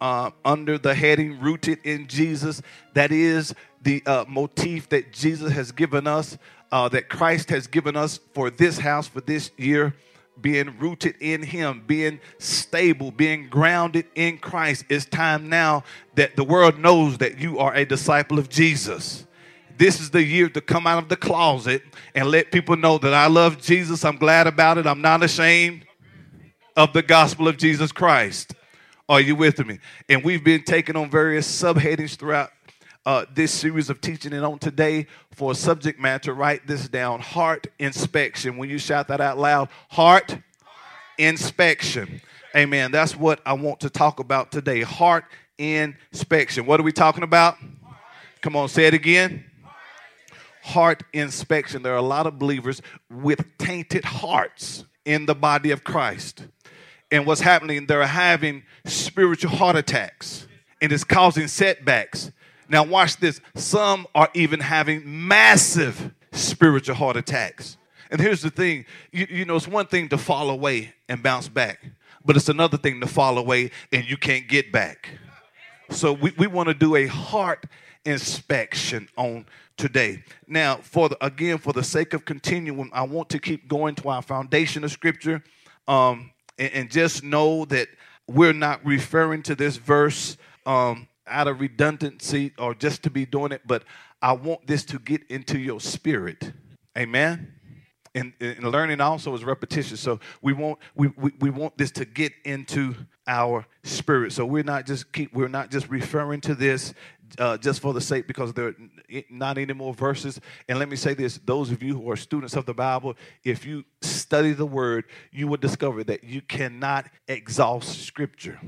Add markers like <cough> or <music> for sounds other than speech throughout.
uh, under the heading Rooted in Jesus. That is the uh, motif that Jesus has given us, uh, that Christ has given us for this house, for this year. Being rooted in Him, being stable, being grounded in Christ. It's time now that the world knows that you are a disciple of Jesus this is the year to come out of the closet and let people know that I love Jesus. I'm glad about it. I'm not ashamed of the gospel of Jesus Christ. Are you with me? And we've been taking on various subheadings throughout uh, this series of teaching. And on today, for a subject matter, write this down heart inspection. When you shout that out loud, heart inspection. Amen. That's what I want to talk about today heart inspection. What are we talking about? Come on, say it again. Heart inspection. There are a lot of believers with tainted hearts in the body of Christ and what's happening, they're having spiritual heart attacks and it's causing setbacks. Now, watch this. Some are even having massive spiritual heart attacks. And here's the thing you, you know, it's one thing to fall away and bounce back, but it's another thing to fall away and you can't get back. So, we, we want to do a heart inspection on today. Now, for the, again, for the sake of continuum, I want to keep going to our foundation of scripture. Um, and, and just know that we're not referring to this verse um, out of redundancy or just to be doing it, but I want this to get into your spirit. Amen. And, and learning also is repetition. So we want we, we, we want this to get into our spirit. So we're not just keep we're not just referring to this uh, just for the sake because there are not any more verses. And let me say this those of you who are students of the Bible, if you study the word, you will discover that you cannot exhaust scripture.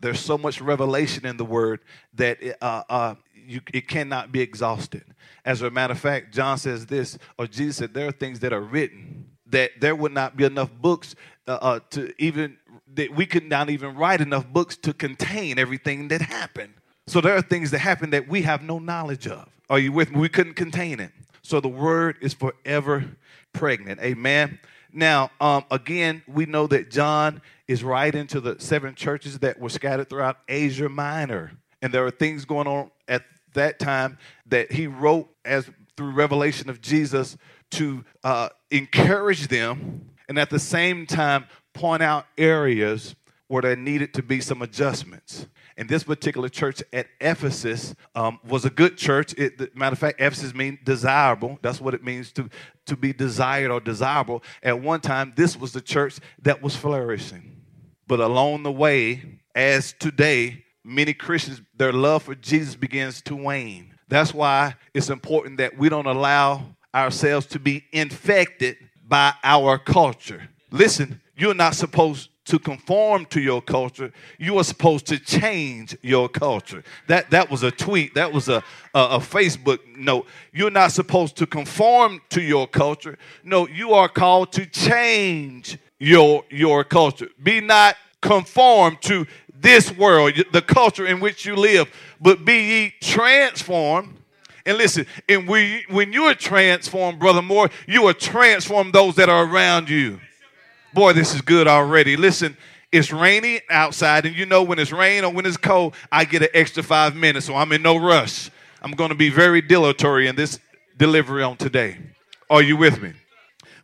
There's so much revelation in the word that it, uh, uh, you, it cannot be exhausted. As a matter of fact, John says this, or Jesus said, there are things that are written that there would not be enough books uh, uh to even, that we could not even write enough books to contain everything that happened. So there are things that happen that we have no knowledge of. Are you with me? We couldn't contain it. So the word is forever pregnant. Amen. Now, um, again, we know that John is writing to the seven churches that were scattered throughout Asia Minor. And there are things going on at that time that he wrote as through revelation of Jesus to uh, encourage them and at the same time point out areas where there needed to be some adjustments. And this particular church at Ephesus um, was a good church. It, matter of fact, Ephesus means desirable. That's what it means to, to be desired or desirable. At one time, this was the church that was flourishing. But along the way, as today, many Christians, their love for Jesus begins to wane. That's why it's important that we don't allow ourselves to be infected by our culture. Listen, you're not supposed to conform to your culture. You are supposed to change your culture. That, that was a tweet, that was a, a, a, Facebook note. You're not supposed to conform to your culture. No, you are called to change your, your culture. Be not conformed to this world, the culture in which you live, but be ye transformed. And listen, and we, when you are transformed, Brother Moore, you are transformed those that are around you. Boy, this is good already. Listen, it's rainy outside, and you know when it's rain or when it's cold, I get an extra five minutes, so I'm in no rush. I'm going to be very dilatory in this delivery on today. Are you with me?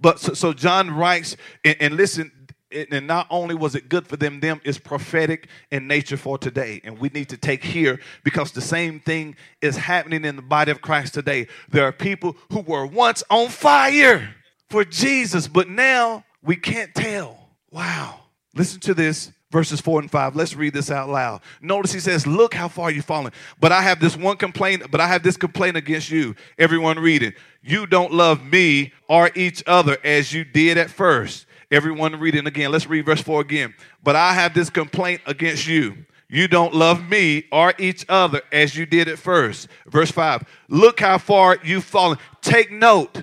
But so, so John writes, and, and listen, and not only was it good for them, them is prophetic in nature for today. And we need to take here because the same thing is happening in the body of Christ today. There are people who were once on fire for Jesus, but now we can't tell. Wow. Listen to this verses 4 and 5 let's read this out loud. Notice he says look how far you've fallen. But i have this one complaint but i have this complaint against you. Everyone read it. You don't love me or each other as you did at first. Everyone reading again. Let's read verse 4 again. But i have this complaint against you. You don't love me or each other as you did at first. Verse 5 Look how far you've fallen. Take note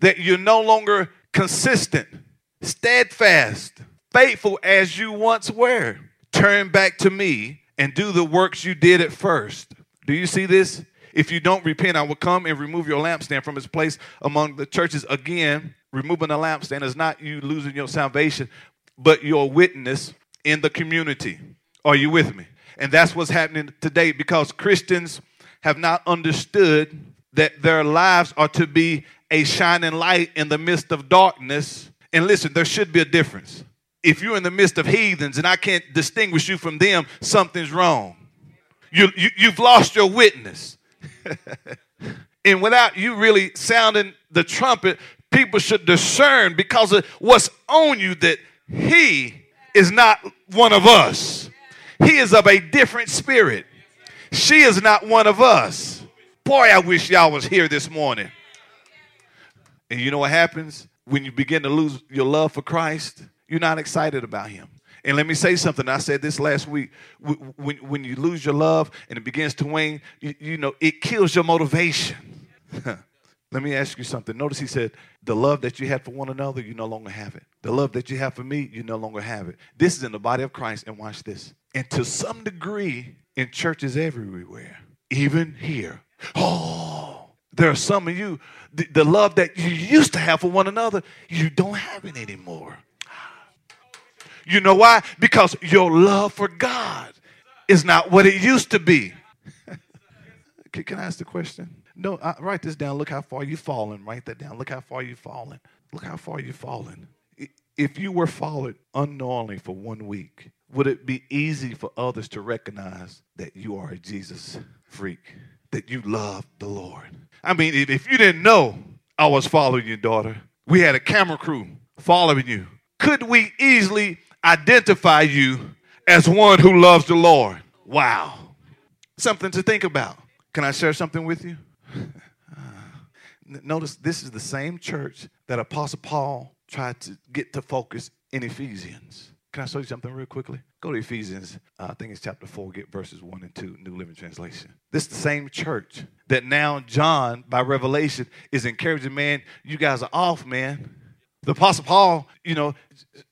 that you're no longer consistent, steadfast, faithful as you once were. Turn back to me and do the works you did at first. Do you see this? If you don't repent, I will come and remove your lampstand from its place among the churches. Again, removing the lampstand is not you losing your salvation, but your witness in the community. Are you with me? And that's what's happening today because Christians have not understood that their lives are to be a shining light in the midst of darkness. And listen, there should be a difference. If you're in the midst of heathens and I can't distinguish you from them, something's wrong. You, you, you've lost your witness. <laughs> and without you really sounding the trumpet, people should discern because of what's on you that he is not one of us. He is of a different spirit. She is not one of us. Boy, I wish y'all was here this morning. And you know what happens when you begin to lose your love for Christ? You're not excited about him. And let me say something. I said this last week. When, when you lose your love and it begins to wane, you, you know, it kills your motivation. <laughs> let me ask you something. Notice he said, The love that you had for one another, you no longer have it. The love that you have for me, you no longer have it. This is in the body of Christ. And watch this. And to some degree, in churches everywhere, even here. Oh, there are some of you, the, the love that you used to have for one another, you don't have it anymore. You know why? Because your love for God is not what it used to be. <laughs> Can I ask the question? No, I, write this down. Look how far you've fallen. Write that down. Look how far you've fallen. Look how far you've fallen. If you were followed unknowingly for one week, would it be easy for others to recognize that you are a Jesus freak, that you love the Lord? I mean, if you didn't know I was following your daughter, we had a camera crew following you. Could we easily identify you as one who loves the Lord. Wow. Something to think about. Can I share something with you? <laughs> Notice this is the same church that Apostle Paul tried to get to focus in Ephesians. Can I show you something real quickly? Go to Ephesians, uh, I think it's chapter 4, get verses 1 and 2, New Living Translation. This is the same church that now John, by revelation, is encouraging, man, you guys are off, man. The Apostle Paul, you know,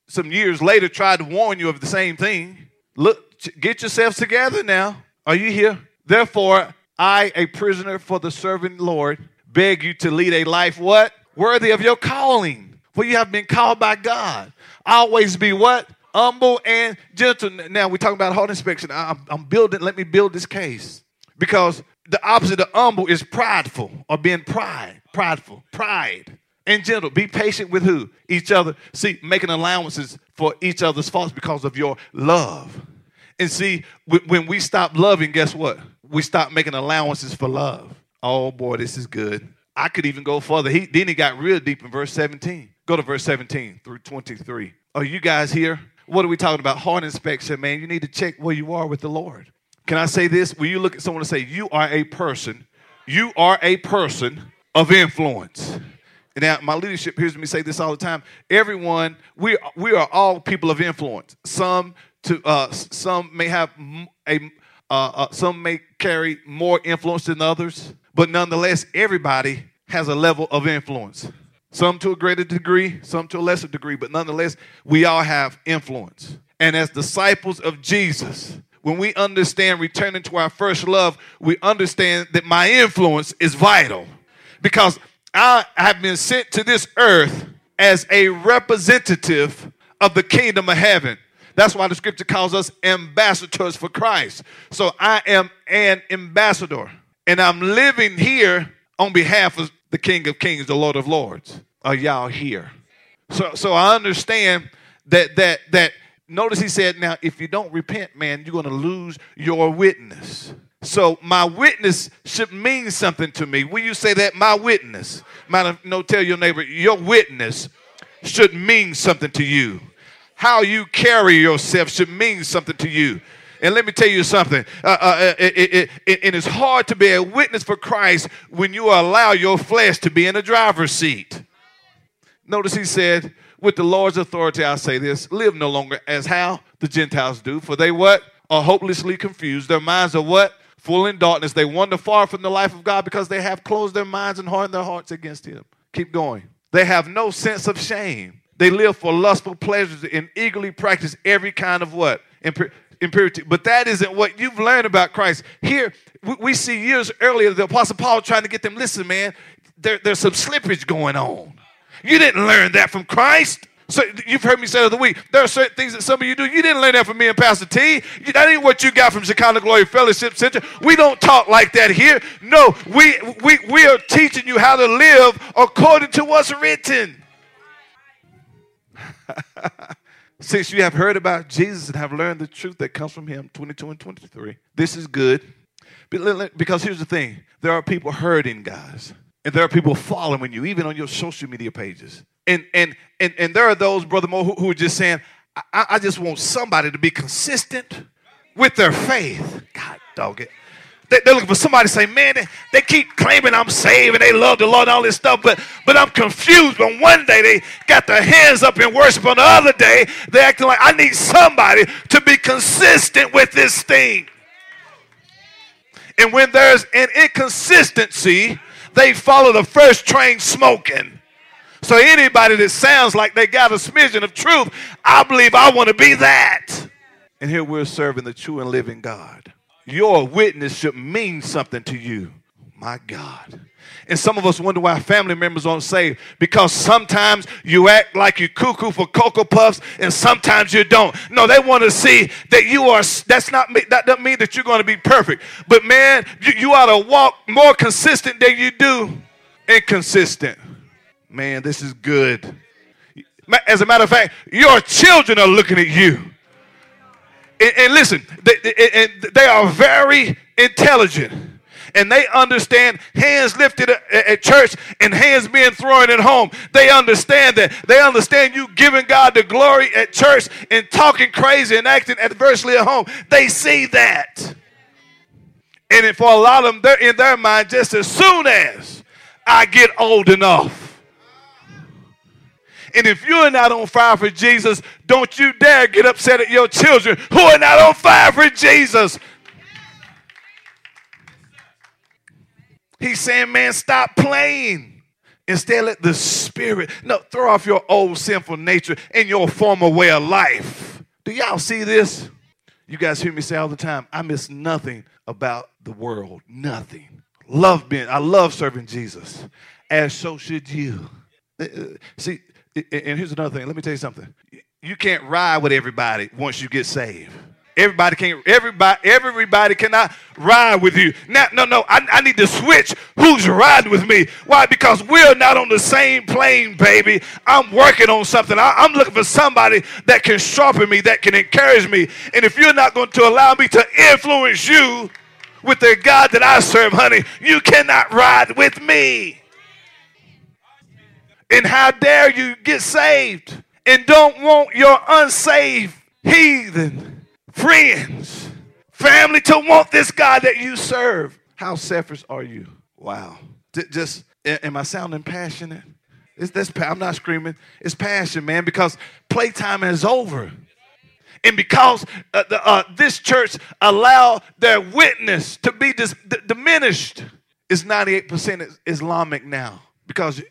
some years later tried to warn you of the same thing. Look, get yourselves together now. Are you here? Therefore, I, a prisoner for the servant Lord, beg you to lead a life what? Worthy of your calling. For you have been called by God. Always be what? Humble and gentle. Now we're talking about heart inspection. I'm, I'm building, let me build this case. Because the opposite of humble is prideful or being pride, prideful, pride and gentle. Be patient with who? Each other. See, making allowances for each other's faults because of your love. And see, when we stop loving, guess what? We stop making allowances for love. Oh boy, this is good. I could even go further. He then he got real deep in verse 17. Go to verse 17 through 23. Are you guys here? What are we talking about? Heart inspection, man. You need to check where you are with the Lord. Can I say this? Will you look at someone and say, You are a person, you are a person of influence. Now, my leadership hears me say this all the time. Everyone, we, we are all people of influence. Some to uh, some may have a uh, uh, some may carry more influence than others, but nonetheless, everybody has a level of influence. Some to a greater degree, some to a lesser degree, but nonetheless, we all have influence. And as disciples of Jesus, when we understand returning to our first love, we understand that my influence is vital because I have been sent to this earth as a representative of the kingdom of heaven. That's why the scripture calls us ambassadors for Christ. So I am an ambassador, and I'm living here on behalf of the King of Kings, the Lord of Lords. Are y'all here? So, so I understand that that that. Notice he said, "Now, if you don't repent, man, you're going to lose your witness." So my witness should mean something to me. Will you say that? My witness. no, tell your neighbor, your witness should mean something to you. How you carry yourself should mean something to you. And let me tell you something. Uh, uh, uh it, it, it, it is hard to be a witness for Christ when you allow your flesh to be in the driver's seat. Notice he said, with the Lord's authority, I say this live no longer as how the Gentiles do, for they what? are hopelessly confused. Their minds are what? Full in darkness. They wander far from the life of God because they have closed their minds and hardened their hearts against Him. Keep going. They have no sense of shame. They live for lustful pleasures and eagerly practice every kind of what? Impurity. But that isn't what you've learned about Christ. Here, we see years earlier the Apostle Paul trying to get them, listen, man, there, there's some slippage going on. You didn't learn that from Christ. So you've heard me say the other week, there are certain things that some of you do. You didn't learn that from me and Pastor T. That ain't what you got from Shekinah Glory Fellowship Center. We don't talk like that here. No, we we we are teaching you how to live according to what's written. <laughs> Since you have heard about Jesus and have learned the truth that comes from him, 22 and 23. This is good. Because here's the thing there are people hurting, guys. And there are people following you, even on your social media pages. And and and, and there are those, Brother Mo, who, who are just saying, I, I just want somebody to be consistent with their faith. God dog it. They, are looking for somebody to say, man, they, they, keep claiming I'm saved and they love the Lord and all this stuff, but but I'm confused. But one day they got their hands up in worship, on the other day they're acting like I need somebody to be consistent with this thing. And when there's an inconsistency, they follow the first train smoking. So anybody that sounds like they got a smidgen of truth, I believe I want to be that. And here we're serving the true and living God. Your witness should mean something to you. My God. And some of us wonder why family members aren't saved because sometimes you act like you cuckoo for Cocoa Puffs and sometimes you don't. No, they want to see that you are, that's not, that doesn't mean that you're going to be perfect. But man, you, you ought to walk more consistent than you do inconsistent. Man, this is good. As a matter of fact, your children are looking at you. And, and listen, they, they are very intelligent and they understand hands lifted at church and hands being thrown at home. They understand that. They understand you giving God the glory at church and talking crazy and acting adversely at home. They see that. And for a lot of them, they're in their mind just as soon as I get old enough. And if you're not on fire for Jesus, don't you dare get upset at your children who are not on fire for Jesus. He's saying, man, stop playing. Instead, let the Spirit, no, throw off your old sinful nature and your former way of life. Do y'all see this? You guys hear me say all the time, I miss nothing about the world. Nothing. Love being, I love serving Jesus. As so should you. Uh, uh, see, and here's another thing. Let me tell you something. You can't ride with everybody once you get saved. Everybody can't, everybody, everybody cannot ride with you. Now, no, no, I, I need to switch who's riding with me. Why? Because we're not on the same plane, baby. I'm working on something. I, I'm looking for somebody that can sharpen me, that can encourage me. And if you're not going to allow me to influence you with the God that I serve, honey, you cannot ride with me. And how dare you get saved and don't want your unsaved heathen friends, family to want this God that you serve. How selfish are you? Wow. Just, am I sounding passionate? It's, that's, I'm not screaming. It's passion, man, because playtime is over. And because uh, the, uh, this church allowed their witness to be dis- d- diminished, it's 98% Islamic now. Because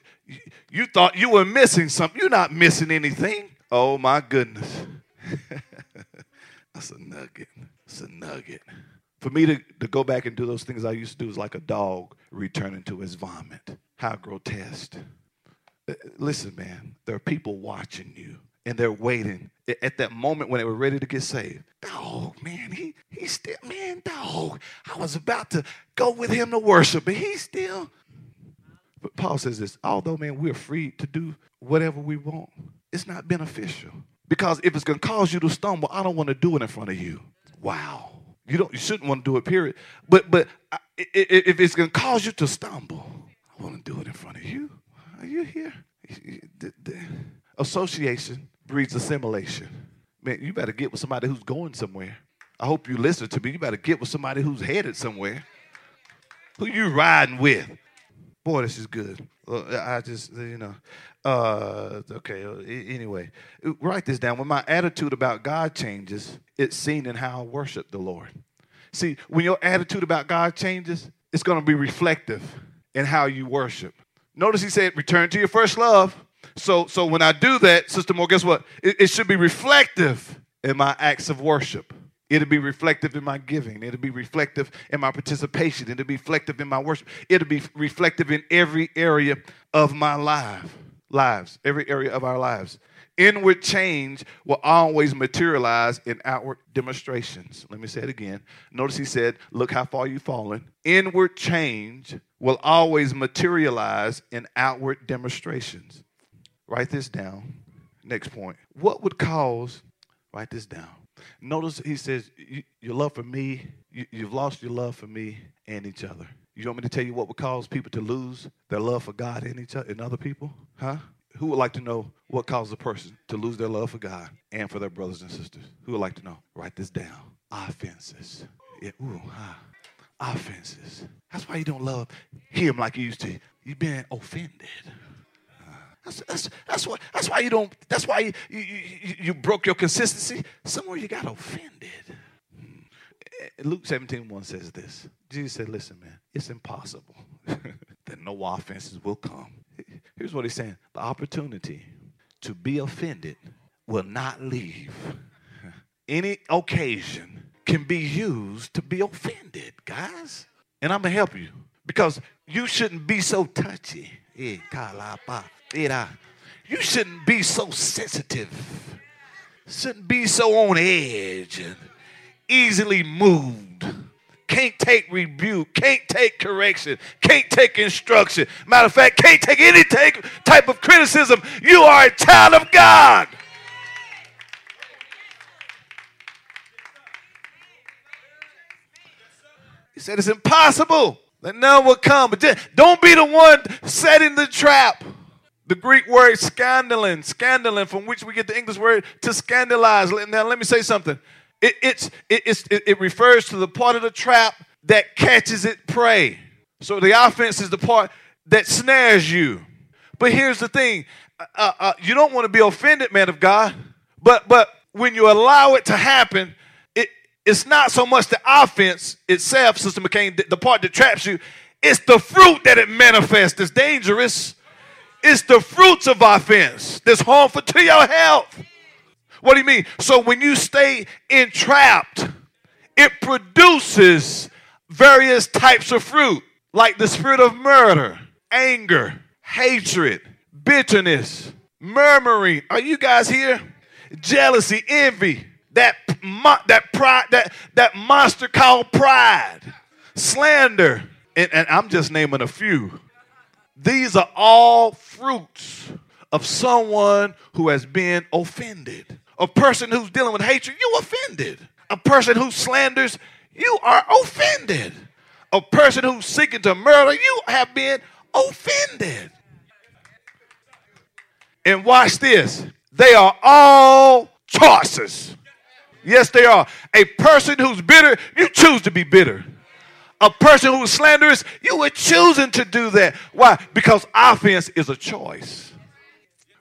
you, thought you were missing something. You're not missing anything. Oh, my goodness. <laughs> That's a nugget. It's a nugget. For me to, to go back and do those things I used to do is like a dog returning to his vomit. How grotesque. Uh, listen, man, there are people watching you and they're waiting at that moment when they were ready to get saved. Dog, man, he he still, man, dog. I was about to go with him to worship, but he still. But Paul says this although, man, we're free to do whatever we want, it's not beneficial. Because if it's going to cause you to stumble, I don't want to do it in front of you. Wow. You don't. You shouldn't want to do it. Period. But but if it's going to cause you to stumble, I want to do it in front of you. Are you here? Association breeds assimilation. Man, you better get with somebody who's going somewhere. I hope you listen to me. You better get with somebody who's headed somewhere. Who you riding with? Boy, this is good. I just, you know, uh, okay. Uh, anyway, write this down. When my attitude about God changes, it's seen in how I worship the Lord. See, when your attitude about God changes, it's going to be reflective in how you worship. Notice he said, return to your first love. So, so when I do that, Sister Moore, guess what? It, it should be reflective in my acts of worship. It'll be reflective in my giving. It'll be reflective in my participation. It'll be reflective in my worship. It'll be reflective in every area of my life, lives, every area of our lives. Inward change will always materialize in outward demonstrations. Let me say it again. Notice he said, Look how far you've fallen. Inward change will always materialize in outward demonstrations. Write this down. Next point. What would cause, write this down. Notice he says, Your love for me, you, have lost your love for me and each other. You want me to tell you what would cause people to lose their love for God and each other and other people? Huh? Who would like to know what causes a person to lose their love for God and for their brothers and sisters? Who would like to know? Write this down. Offenses. Yeah, ooh, huh. Offenses. That's why you don't love him like you used to. You've been offended. That's, that's, that's, why, that's why you don't, that's why you, you, you, you broke your consistency. Somewhere you got offended. Hmm. Luke 17 1 says this. Jesus said, Listen, man, it's impossible <laughs> that no offenses will come. Here's what he's saying the opportunity to be offended will not leave. Any occasion can be used to be offended, guys. And I'm going to help you because you shouldn't be so touchy. You shouldn't be so sensitive, shouldn't be so on edge and easily moved. Can't take rebuke, can't take correction, can't take instruction. Matter of fact, can't take any take, type of criticism. You are a child of God. He said it's impossible that none will come. But just, don't be the one setting the trap. The Greek word scandalin, scandalin, from which we get the English word to scandalize. Now, let me say something. It, it's, it, it's, it refers to the part of the trap that catches it prey. So the offense is the part that snares you. But here's the thing uh, uh, uh you don't want to be offended, man of God. But, but when you allow it to happen, it, it's not so much the offense itself, Sister McCain, the, the part that traps you, it's the fruit that it manifests that's dangerous. It's the fruits of offense that's harmful to your health. What do you mean? So when you stay entrapped, it produces various types of fruit, like the spirit of murder, anger, hatred, bitterness, murmuring. Are you guys here? Jealousy, envy, that that pride, that that monster called pride, slander, and, and I'm just naming a few. These are all fruits of someone who has been offended. A person who's dealing with hatred, you offended. A person who slanders, you are offended. A person who's seeking to murder, you have been offended. And watch this. They are all choices. Yes, they are. A person who's bitter, you choose to be bitter a person who's slanderous, you were choosing to do that. Why? Because offense is a choice.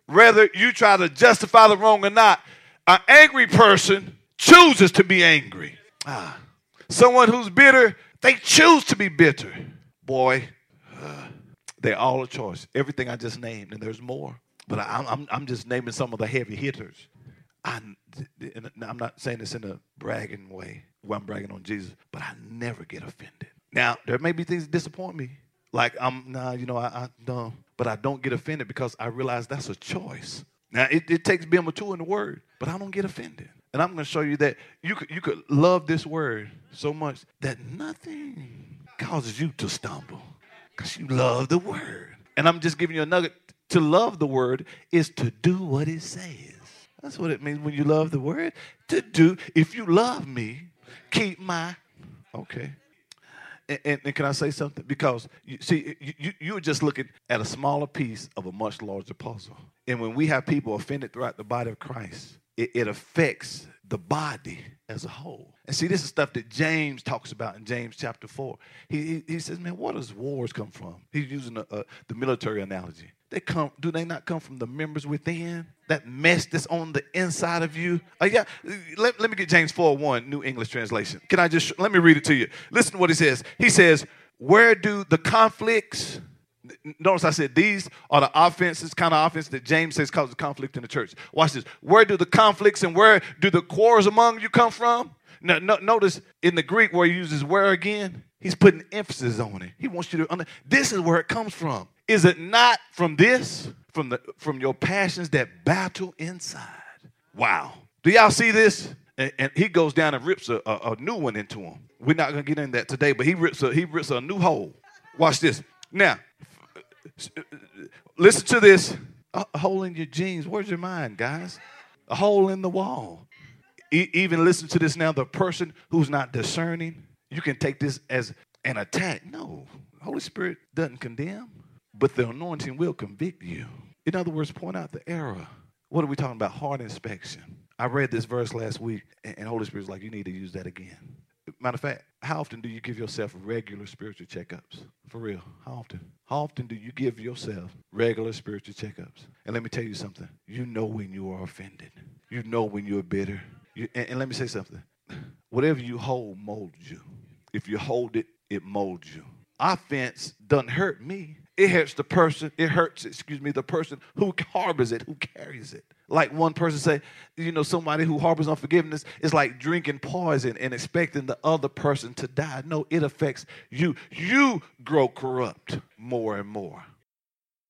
Whether you try to justify the wrong or not, an angry person chooses to be angry. Ah. Someone who's bitter, they choose to be bitter. Boy, uh, they're all a choice. Everything I just named, and there's more. But I, I'm, I'm just naming some of the heavy hitters. I, I'm not saying this in a bragging way where I'm bragging on Jesus, but I never get offended. Now, there may be things that disappoint me. Like, I'm, nah, you know, I, I no, but I don't get offended because I realize that's a choice. Now, it, it takes being mature in the word, but I don't get offended. And I'm going to show you that you could, you could love this word so much that nothing causes you to stumble because you love the word. And I'm just giving you a nugget. To love the word is to do what it says. That's what it means when you love the word. To do, if you love me, keep my, okay. And, and, and, can I say something? Because you see, you, you're just looking at a smaller piece of a much larger puzzle. And when we have people offended throughout the body of Christ, it, it affects the body as a whole. And see, this is stuff that James talks about in James chapter 4. He, he, he says, man, where does wars come from? He's using a, a, the military analogy. They come, do they not come from the members within? That mess that's on the inside of you? Uh, yeah, let, let me get James 4 1, New English translation. Can I just, let me read it to you. Listen to what he says. He says, where do the conflicts, notice I said these are the offenses, kind of offense that James says causes conflict in the church. Watch this. Where do the conflicts and where do the quarrels among you come from? Now, no, notice in the Greek where he uses where again, he's putting emphasis on it. He wants you to understand this is where it comes from. Is it not from this, from the from your passions that battle inside? Wow. Do y'all see this? And, and he goes down and rips a, a, a, new one into him. We're not gonna get into that today, but he rips a he rips a new hole. Watch this. Now, listen to this. A hole in your jeans. Where's your mind, guys? A hole in the wall. E- even listen to this now. The person who's not discerning, you can take this as an attack. No, Holy Spirit doesn't condemn, but the anointing will convict you. In other words, point out the error. What are we talking about? Heart inspection. I read this verse last week, and Holy Spirit's like, you need to use that again. Matter of fact, how often do you give yourself regular spiritual checkups? For real, how often? How often do you give yourself regular spiritual checkups? And let me tell you something. You know when you are offended. You know when you're bitter. You, and, and let me say something. <clears throat> Whatever you hold molds you. If you hold it, it molds you. Offense doesn't hurt me. It hurts the person. It hurts, excuse me, the person who harbors it, who carries it. Like one person say, you know, somebody who harbors unforgiveness is like drinking poison and expecting the other person to die. No, it affects you. You grow corrupt more and more.